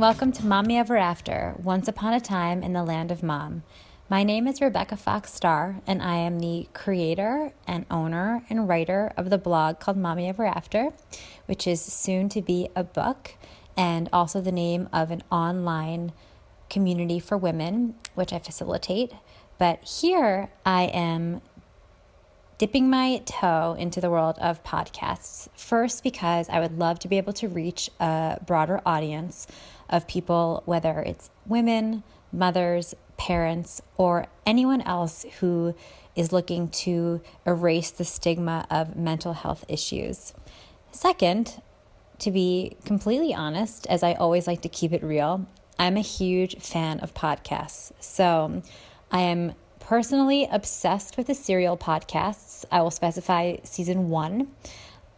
welcome to Mommy Ever After Once Upon a Time in the Land of Mom. My name is Rebecca Fox Starr, and I am the creator and owner and writer of the blog called Mommy Ever After, which is soon to be a book and also the name of an online community for women, which I facilitate. But here I am dipping my toe into the world of podcasts. First, because I would love to be able to reach a broader audience of people, whether it's women, mothers, parents, or anyone else who is looking to erase the stigma of mental health issues. Second, to be completely honest, as I always like to keep it real, I'm a huge fan of podcasts. So I am personally obsessed with the serial podcasts. I will specify season one.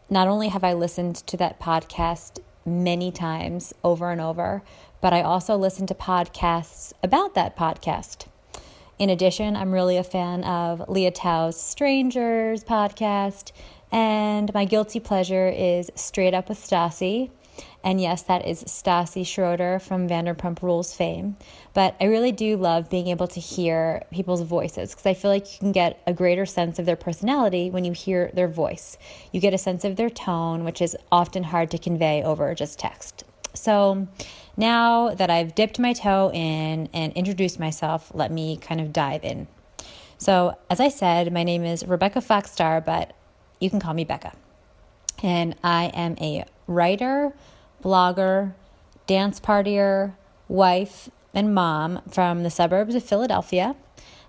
Not only have I listened to that podcast many times over and over, but I also listen to podcasts about that podcast. In addition, I'm really a fan of Lea Thau's Strangers podcast, and my guilty pleasure is Straight Up with Stassi. And yes, that is Stassi Schroeder from Vanderpump Rules fame. But I really do love being able to hear people's voices because I feel like you can get a greater sense of their personality when you hear their voice. You get a sense of their tone, which is often hard to convey over just text. So now that I've dipped my toe in and introduced myself, let me kind of dive in. So, as I said, my name is Rebecca Fox Starr, but you can call me Becca. And I am a writer, blogger, dance partier, wife, and mom from the suburbs of Philadelphia.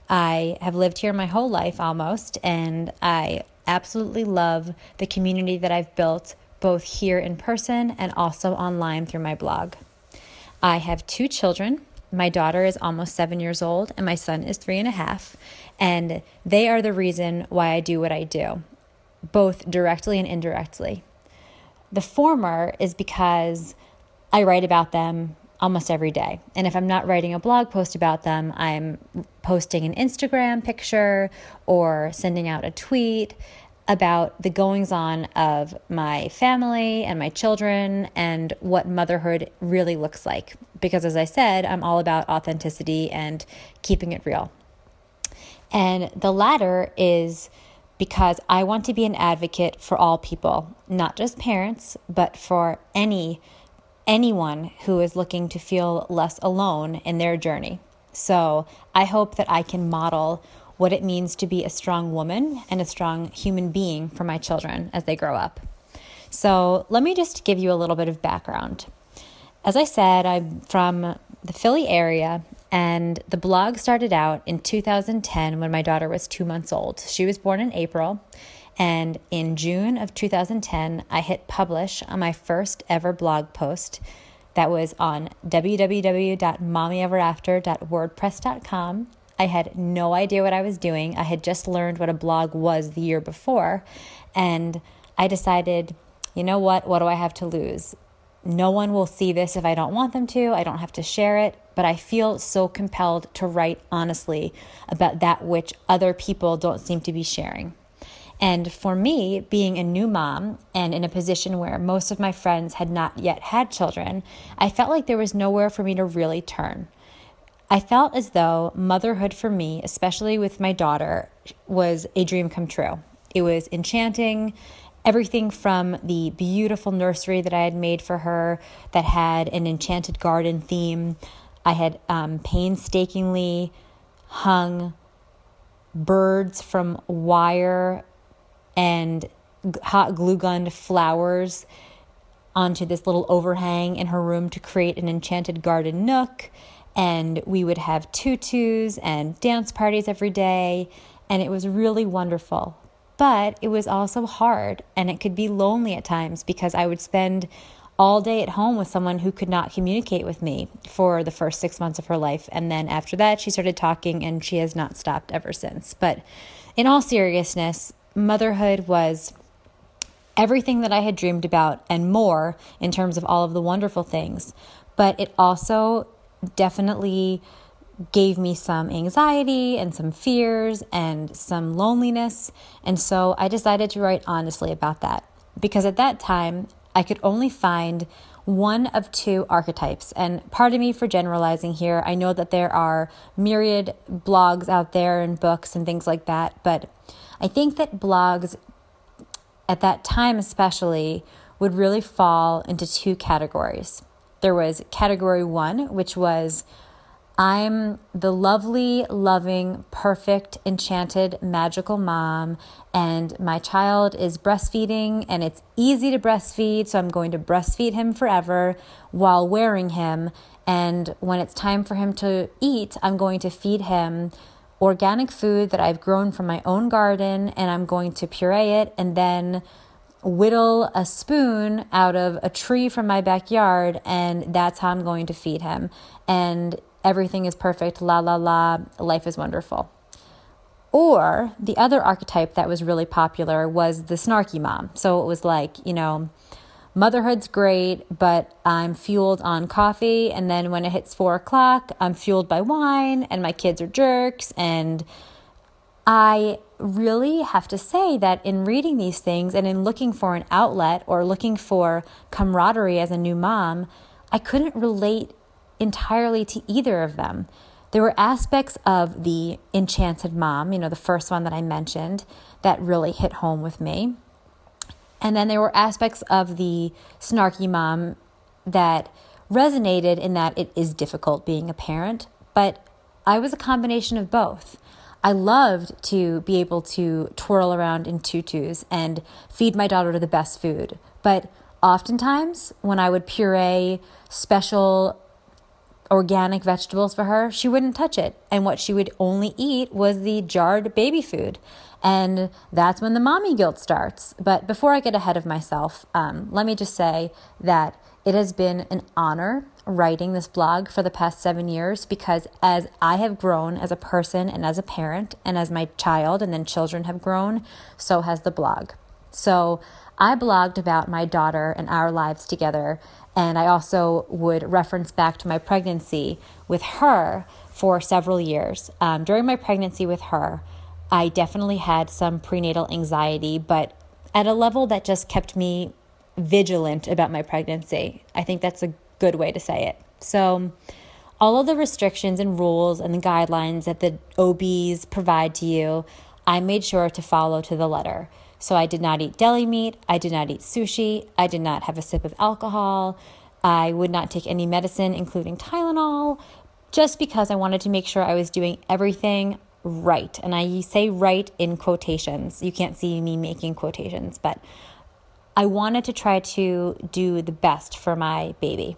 I have lived here my whole life almost, and I absolutely love the community that I've built both here in person and also online through my blog. I have two children. My daughter is almost seven years old, and my son is three and a half. And they are the reason why I do what I do, both directly and indirectly. The former is because I write about them almost every day. And if I'm not writing a blog post about them, I'm posting an Instagram picture or sending out a tweet about the goings on of my family and my children and what motherhood really looks like. Because as I said, I'm all about authenticity and keeping it real. And the latter is because I want to be an advocate for all people, not just parents, but for any anyone who is looking to feel less alone in their journey. So, I hope that I can model what it means to be a strong woman and a strong human being for my children as they grow up. So, let me just give you a little bit of background. As I said, I'm from the Philly area and the blog started out in 2010 when my daughter was two months old. She was born in April. And in June of 2010, I hit publish on my first ever blog post that was on www.mommyeverafter.wordpress.com. I had no idea what I was doing. I had just learned what a blog was the year before. And I decided, you know what? What do I have to lose? No one will see this if I don't want them to. I don't have to share it, but I feel so compelled to write honestly about that which other people don't seem to be sharing. And for me, being a new mom and in a position where most of my friends had not yet had children, I felt like there was nowhere for me to really turn. I felt as though motherhood for me, especially with my daughter, was a dream come true. It was enchanting everything from the beautiful nursery that I had made for her that had an enchanted garden theme. I had um, painstakingly hung birds from wire and hot glue gunned flowers onto this little overhang in her room to create an enchanted garden nook. And we would have tutus and dance parties every day. And it was really wonderful. But it was also hard and it could be lonely at times because I would spend all day at home with someone who could not communicate with me for the first six months of her life. And then after that, she started talking and she has not stopped ever since. But in all seriousness, motherhood was everything that I had dreamed about and more in terms of all of the wonderful things. But it also definitely gave me some anxiety and some fears and some loneliness. And so I decided to write honestly about that because at that time I could only find one of two archetypes. And pardon me for generalizing here. I know that there are myriad blogs out there and books and things like that, but I think that blogs at that time, especially, would really fall into two categories. There was category one, which was I'm the lovely, loving, perfect, enchanted, magical mom, and my child is breastfeeding, and it's easy to breastfeed, so I'm going to breastfeed him forever while wearing him. And when it's time for him to eat, I'm going to feed him organic food that I've grown from my own garden, and I'm going to puree it and then whittle a spoon out of a tree from my backyard, and that's how I'm going to feed him. And everything is perfect, la la la, life is wonderful. Or the other archetype that was really popular was the snarky mom. So it was like, you know, motherhood's great, but I'm fueled on coffee. And then when it hits four o'clock, I'm fueled by wine, and my kids are jerks. And I really have to say that in reading these things and in looking for an outlet or looking for camaraderie as a new mom, I couldn't relate entirely to either of them. There were aspects of the enchanted mom, you know, the first one that I mentioned, that really hit home with me. And then there were aspects of the snarky mom that resonated in that it is difficult being a parent, but I was a combination of both. I loved to be able to twirl around in tutus and feed my daughter the best food. But oftentimes, when I would puree special organic vegetables for her, she wouldn't touch it. And what she would only eat was the jarred baby food. And that's when the mommy guilt starts. But before I get ahead of myself, um, let me just say that it has been an honor writing this blog for the past seven years because as I have grown as a person and as a parent, and as my child and then children have grown, so has the blog. So I blogged about my daughter and our lives together and I also would reference back to my pregnancy with her for several years. Um, during my pregnancy with her, I definitely had some prenatal anxiety, but at a level that just kept me vigilant about my pregnancy. I think that's a good way to say it. So, all of the restrictions and rules and the guidelines that the OBs provide to you, I made sure to follow to the letter. So I did not eat deli meat. I did not eat sushi. I did not have a sip of alcohol. I would not take any medicine, including Tylenol, just because I wanted to make sure I was doing everything right. And I say right in quotations. You can't see me making quotations, but I wanted to try to do the best for my baby.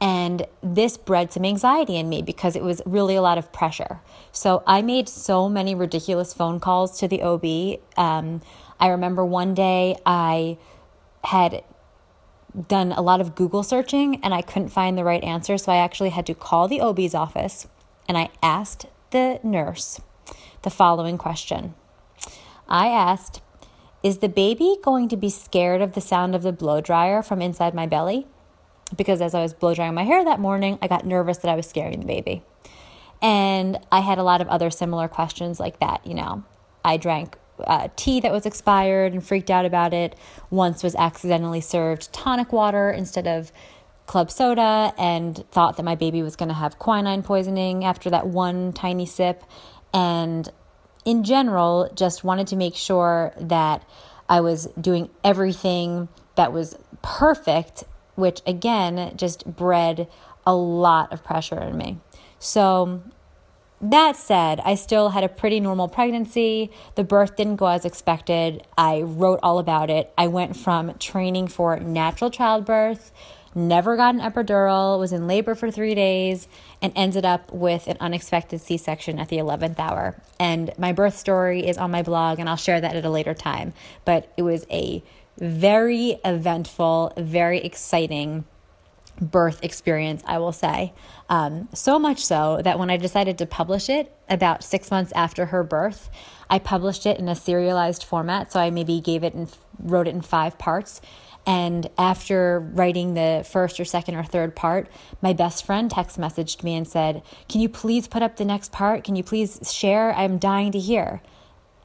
And this bred some anxiety in me because it was really a lot of pressure. So I made so many ridiculous phone calls to the OB. Um, I remember one day I had done a lot of Google searching and I couldn't find the right answer. So I actually had to call the OB's office and I asked the nurse the following question I asked, Is the baby going to be scared of the sound of the blow dryer from inside my belly? Because as I was blow drying my hair that morning, I got nervous that I was scaring the baby. And I had a lot of other similar questions like that. You know, I drank uh, tea that was expired and freaked out about it. Once was accidentally served tonic water instead of club soda and thought that my baby was going to have quinine poisoning after that one tiny sip. And in general, just wanted to make sure that I was doing everything that was perfect which again just bred a lot of pressure in me. So, that said, I still had a pretty normal pregnancy. The birth didn't go as expected. I wrote all about it. I went from training for natural childbirth, never got an epidural, was in labor for three days, and ended up with an unexpected C section at the 11th hour. And my birth story is on my blog, and I'll share that at a later time. But it was a very eventful, very exciting birth experience, I will say. Um, so much so that when I decided to publish it about six months after her birth, I published it in a serialized format. So I maybe gave it and wrote it in five parts. And after writing the first or second or third part, my best friend text messaged me and said, Can you please put up the next part? Can you please share? I'm dying to hear.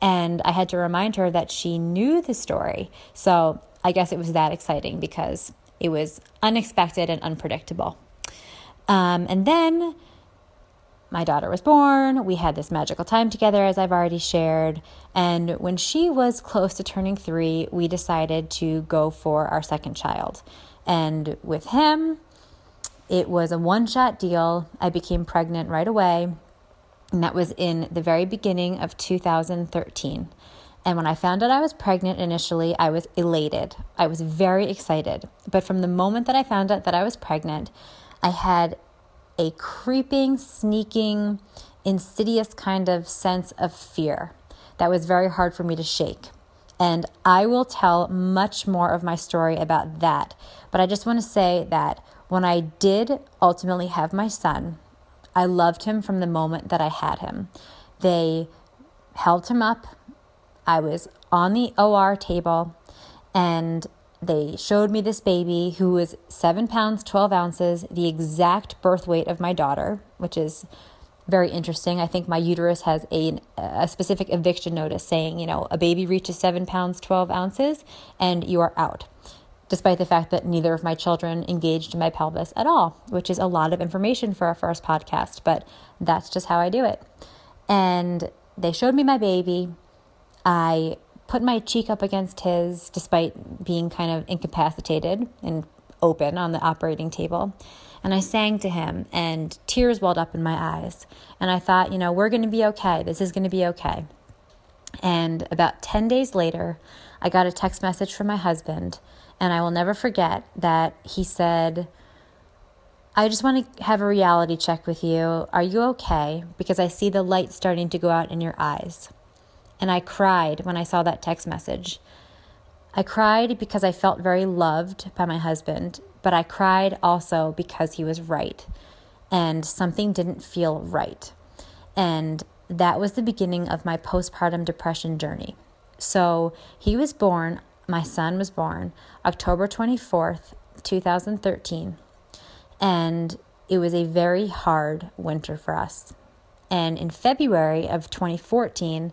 And I had to remind her that she knew the story. So I guess it was that exciting because It was unexpected and unpredictable. Um, and then my daughter was born. We had this magical time together, as I've already shared. And when she was close to turning three, we decided to go for our second child. And with him, it was a one shot deal. I became pregnant right away. And that was in the very beginning of 2013. And when I found out I was pregnant initially, I was elated. I was very excited. But from the moment that I found out that I was pregnant, I had a creeping, sneaking, insidious kind of sense of fear that was very hard for me to shake. And I will tell much more of my story about that. But I just want to say that when I did ultimately have my son, I loved him from the moment that I had him. They held him up. I was on the OR table and they showed me this baby who was seven pounds, 12 ounces, the exact birth weight of my daughter, which is very interesting. I think my uterus has a, a specific eviction notice saying, you know, a baby reaches seven pounds, 12 ounces, and you are out, despite the fact that neither of my children engaged my pelvis at all, which is a lot of information for our first podcast, but that's just how I do it. And they showed me my baby. I put my cheek up against his despite being kind of incapacitated and open on the operating table. And I sang to him, and tears welled up in my eyes. And I thought, you know, we're going to be okay. This is going to be okay. And about 10 days later, I got a text message from my husband, and I will never forget that he said, I just want to have a reality check with you. Are you okay? Because I see the light starting to go out in your eyes. And I cried when I saw that text message. I cried because I felt very loved by my husband, but I cried also because he was right and something didn't feel right. And that was the beginning of my postpartum depression journey. So he was born, my son was born October 24th, 2013. And it was a very hard winter for us. And in February of 2014,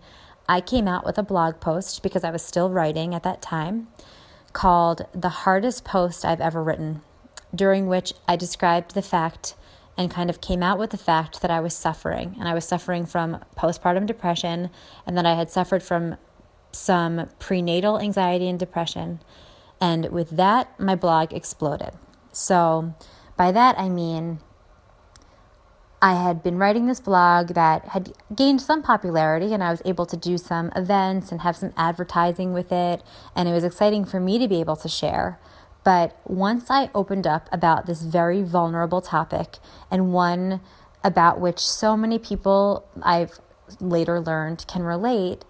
I came out with a blog post because I was still writing at that time called The Hardest Post I've Ever Written, during which I described the fact and kind of came out with the fact that I was suffering. And I was suffering from postpartum depression and that I had suffered from some prenatal anxiety and depression. And with that, my blog exploded. So, by that I mean I had been writing this blog that had gained some popularity, and I was able to do some events and have some advertising with it. And it was exciting for me to be able to share. But once I opened up about this very vulnerable topic, and one about which so many people I've later learned can relate,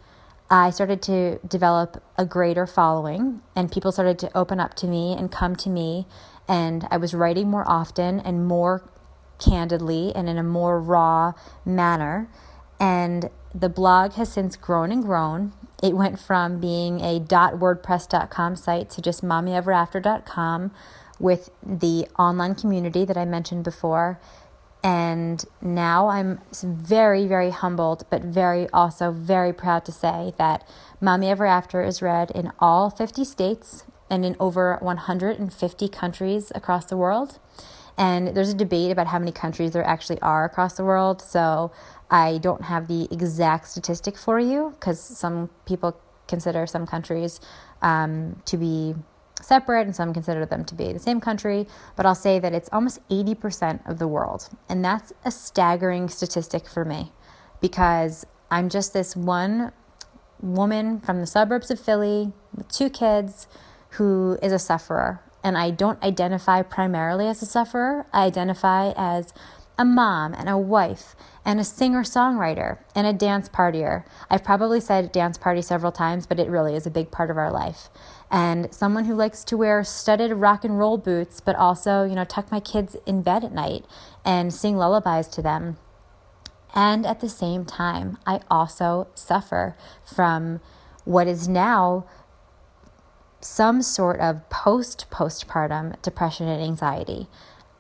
I started to develop a greater following, and people started to open up to me and come to me. And I was writing more often and more candidly and in a more raw manner. And the blog has since grown and grown. It went from being a .wordpress.com site to just mommyeverafter.com with the online community that I mentioned before. And now I'm very, very humbled, but very also very proud to say that Mommy Ever After is read in all 50 states and in over 150 countries across the world. And there's a debate about how many countries there actually are across the world. So I don't have the exact statistic for you because some people consider some countries um, to be separate and some consider them to be the same country. But I'll say that it's almost 80% of the world. And that's a staggering statistic for me because I'm just this one woman from the suburbs of Philly with two kids who is a sufferer and I don't identify primarily as a sufferer. I identify as a mom and a wife and a singer songwriter and a dance partier. I've probably said dance party several times, but it really is a big part of our life. And someone who likes to wear studded rock and roll boots, but also, you know, tuck my kids in bed at night and sing lullabies to them. And at the same time, I also suffer from what is now some sort of post postpartum depression and anxiety.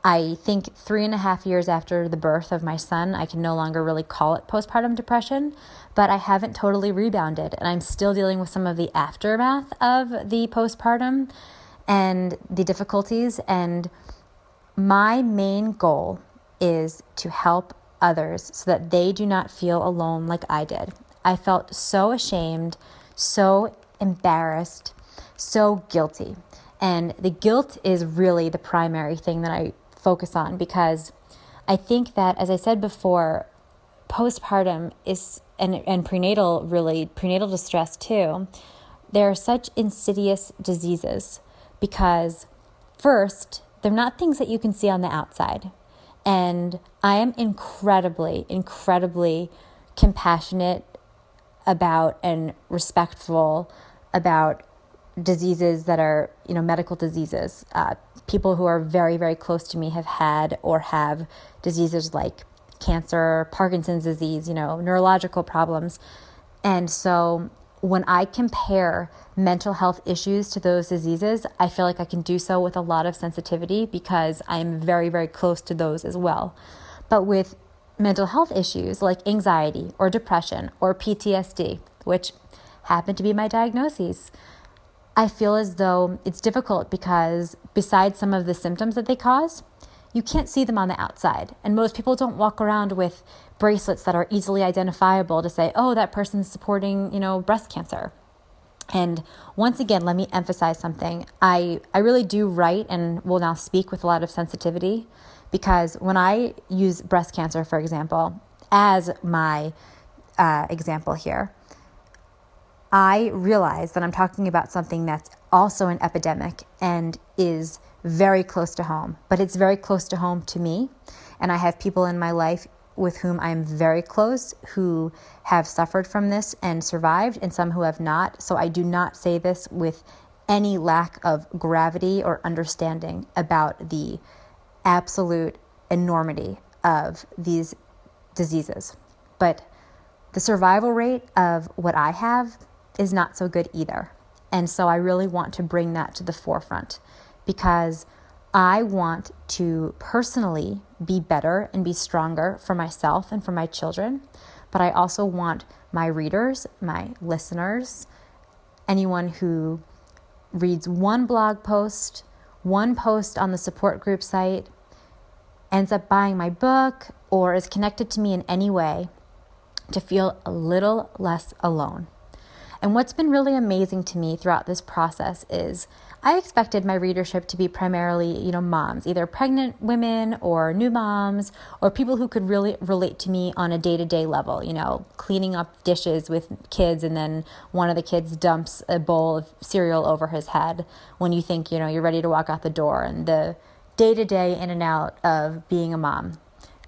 I think three and a half years after the birth of my son, I can no longer really call it postpartum depression, but I haven't totally rebounded and I'm still dealing with some of the aftermath of the postpartum. and the difficulties. And my main goal is to help others so that they do not feel alone like I did. I felt so ashamed, so embarrassed, so guilty. And the guilt is really the primary thing that I focus on because I think that, as I said before, postpartum is and, and prenatal really prenatal distress too there are such insidious diseases because first they're not things that you can see on the outside. And i am incredibly incredibly compassionate about and respectful about diseases that are you know medical diseases uh, people who are very very close to me have had or have diseases like cancer parkinson's disease you know neurological problems. And so when i compare mental health issues to those diseases i feel like i can do so with a lot of sensitivity because i'm very very close to those as well. But with mental health issues like anxiety or depression or ptsd which happen to be my diagnoses I feel as though it's difficult because besides some of the symptoms that they cause, you can't see them on the outside. And most people don't walk around with bracelets that are easily identifiable to say, oh, that person's supporting, you know, breast cancer. And once again, let me emphasize something. I, I really do write and will now speak with a lot of sensitivity because when I use breast cancer, for example, as my uh, example here, I realize that I'm talking about something that's also an epidemic and is very close to home, but it's very close to home to me. And I have people in my life with whom I'm very close who have suffered from this and survived, and some who have not. So I do not say this with any lack of gravity or understanding about the absolute enormity of these diseases. But the survival rate of what I have is not so good either. And so I really want to bring that to the forefront because I want to personally be better and be stronger for myself and for my children. But I also want my readers, my listeners, anyone who reads one blog post, one post on the support group site, ends up buying my book, or is connected to me in any way to feel a little less alone. And what's been really amazing to me throughout this process is I expected my readership to be primarily, you know, moms, either pregnant women or new moms or people who could really relate to me on a day-to-day level, you know, cleaning up dishes with kids and then one of the kids dumps a bowl of cereal over his head when you think, you know, you're ready to walk out the door and the day-to-day in and out of being a mom.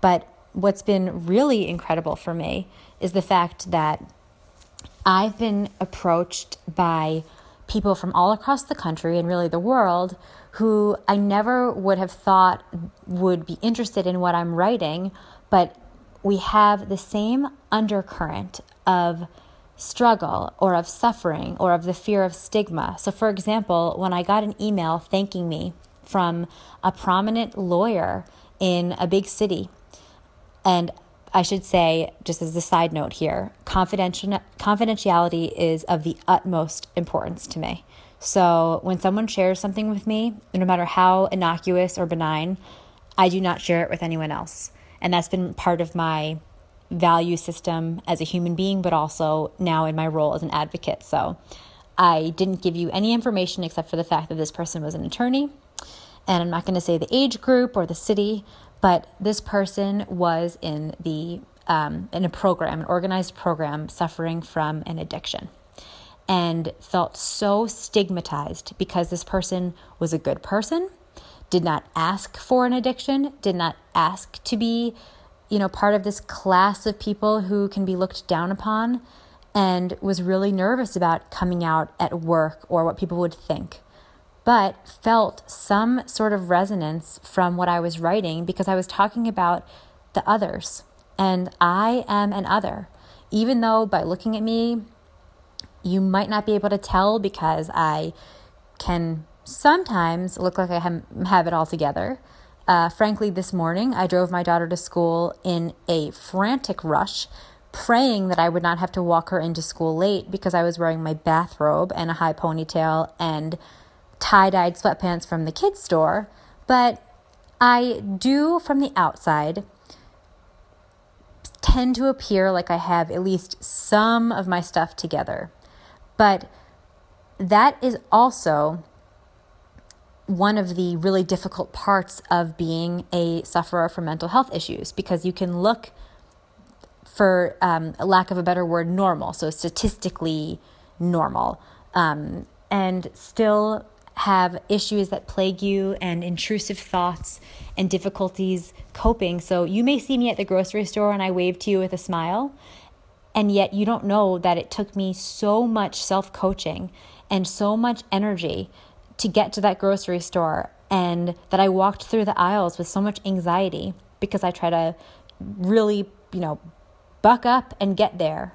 But what's been really incredible for me is the fact that I've been approached by people from all across the country and really the world who I never would have thought would be interested in what I'm writing, but we have the same undercurrent of struggle or of suffering or of the fear of stigma. So, for example, when I got an email thanking me from a prominent lawyer in a big city, and I should say, just as a side note here, confidential, confidentiality is of the utmost importance to me. So when someone shares something with me, no matter how innocuous or benign, I do not share it with anyone else. And that's been part of my value system as a human being, but also now in my role as an advocate. So I didn't give you any information except for the fact that this person was an attorney. And I'm not going to say the age group or the city, but this person was in the um, in a program, an organized program, suffering from an addiction, and felt so stigmatized because this person was a good person, did not ask for an addiction, did not ask to be, you know, part of this class of people who can be looked down upon, and was really nervous about coming out at work or what people would think but felt some sort of resonance from what I was writing because I was talking about the others. And I am an other. Even though by looking at me, you might not be able to tell because I can sometimes look like I have, it all together. Uh, frankly, this morning I drove my daughter to school in a frantic rush, praying that I would not have to walk her into school late because I was wearing my bathrobe and a high ponytail and tie dyed sweatpants from the kids' store, but I do from the outside tend to appear like I have at least some of my stuff together. But that is also one of the really difficult parts of being a sufferer from mental health issues because you can look for um, lack of a better word normal so statistically normal um, and still have issues that plague you and intrusive thoughts and difficulties coping so you may see me at the grocery store and i wave to you with a smile and yet you don't know that it took me so much self-coaching and so much energy to get to that grocery store and that I walked through the aisles with so much anxiety because I try to really, you know, buck up and get there.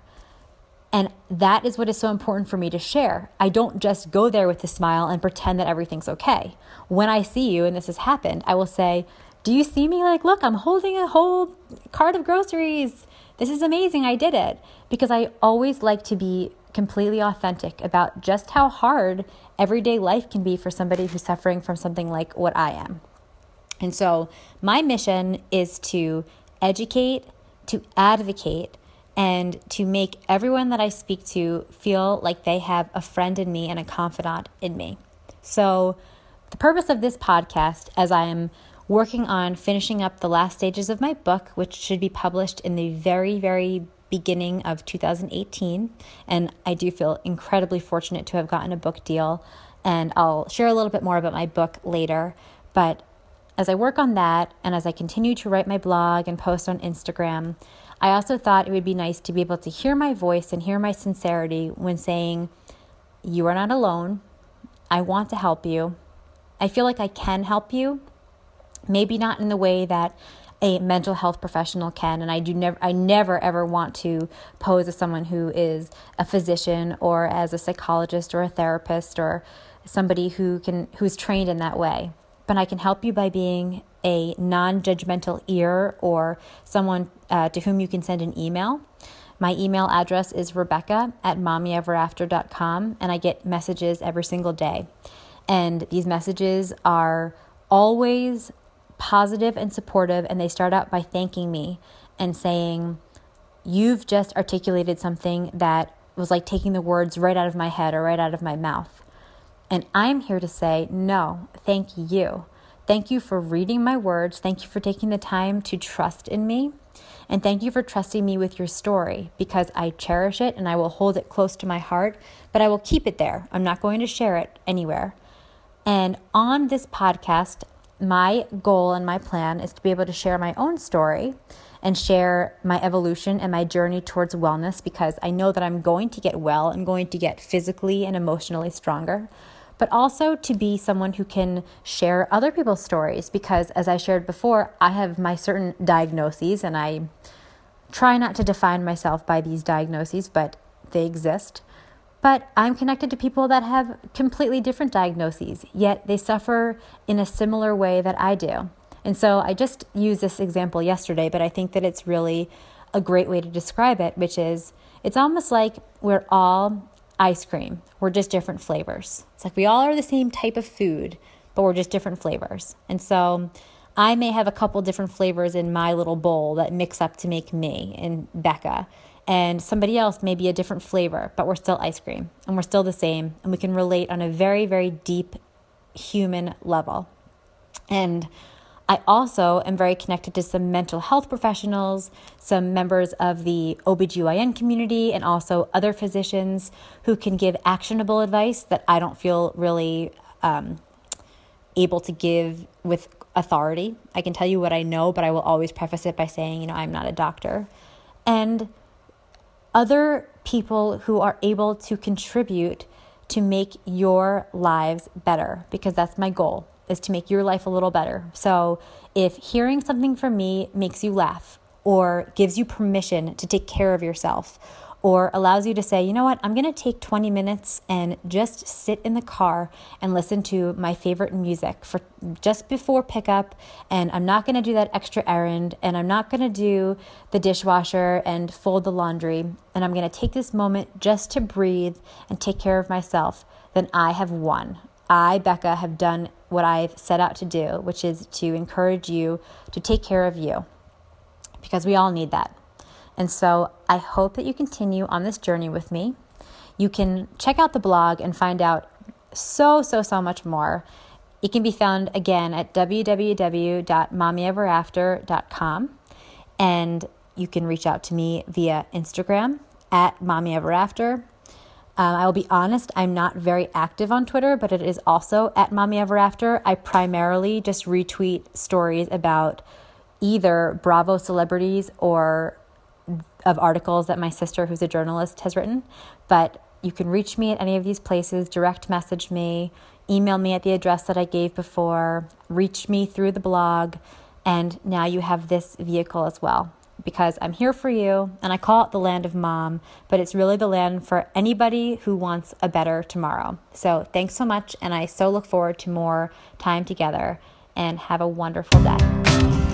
And that is what is so important for me to share. I don't just go there with a smile and pretend that everything's okay. When I see you and this has happened, I will say, Do you see me? Like, look, I'm holding a whole cart of groceries. This is amazing. I did it. Because I always like to be completely authentic about just how hard everyday life can be for somebody who's suffering from something like what I am. And so, my mission is to educate, to advocate, and to make everyone that I speak to feel like they have a friend in me and a confidant in me. So, the purpose of this podcast, as I am working on finishing up the last stages of my book, which should be published in the very, very beginning of 2018. And I do feel incredibly fortunate to have gotten a book deal. And I'll share a little bit more about my book later. But as I work on that and as I continue to write my blog and post on Instagram, I also thought it would be nice to be able to hear my voice and hear my sincerity when saying, You are not alone. I want to help you. I feel like I can help you. Maybe not in the way that a mental health professional can and I do never I never ever want to pose as someone who is a physician or as a psychologist or a therapist or somebody who can who's trained in that way but I can help you by being a non-judgmental ear or someone uh, to whom you can send an email my email address is rebecca at mommyeverafter.com and I get messages every single day and these messages are always positive and supportive, and they start out by thanking me and saying, You've just articulated something that was like taking the words right out of my head or right out of my mouth. And I'm here to say, No, thank you. Thank you for reading my words. Thank you for taking the time to trust in me. And thank you for trusting me with your story because I cherish it and I will hold it close to my heart, but I will keep it there. I'm not going to share it anywhere. And on this podcast, my goal and my plan is to be able to share my own story and share my evolution and my journey towards wellness because I know that I'm going to get well. I'm going to get physically and emotionally stronger, but also to be someone who can share other people's stories because, as I shared before, I have my certain diagnoses and I try not to define myself by these diagnoses, but they exist. But I'm connected to people that have completely different diagnoses, yet they suffer in a similar way that I do. And so I just used this example yesterday, but I think that it's really a great way to describe it, which is it's almost like we're all ice cream. We're just different flavors. It's like we all are the same type of food, but we're just different flavors. And so I may have a couple different flavors in my little bowl that mix up to make me and Becca and somebody else may be a different flavor, but we're still ice cream and we're still the same. And we can relate on a very, very deep human level. And I also am very connected to some mental health professionals, some members of the OBGYN community, and also other physicians who can give actionable advice that I don't feel really um, able to give with authority. I can tell you what I know, but I will always preface it by saying, you know, I'm not a doctor. And other people who are able to contribute to make your lives better because that's my goal is to make your life a little better. So, if hearing something from me makes you laugh or gives you permission to take care of yourself or allows you to say, you know what, I'm going to take 20 minutes and just sit in the car and listen to my favorite music for just before pickup. And I'm not going to do that extra errand and I'm not going to do the dishwasher and fold the laundry. And I'm going to take this moment just to breathe and take care of myself. Then I have won. I, Becca, have done what I've set out to do, which is to encourage you to take care of you because we all need that. And so I hope that you continue on this journey with me. You can check out the blog and find out so, so, so much more. It can be found again at www.mommyeverafter.com. And you can reach out to me via Instagram at mommyeverafter. Um, I will be honest, I'm not very active on Twitter, but it is also at Mommy Ever After. I primarily just retweet stories about either Bravo celebrities or of articles that my sister, who's a journalist, has written. But you can reach me at any of these places, direct message me, email me at the address that I gave before, reach me through the blog, and now you have this vehicle as well. Because I'm here for you, and I call it the land of mom, but it's really the land for anybody who wants a better tomorrow. So, thanks so much, and I so look forward to more time together, and have a wonderful day.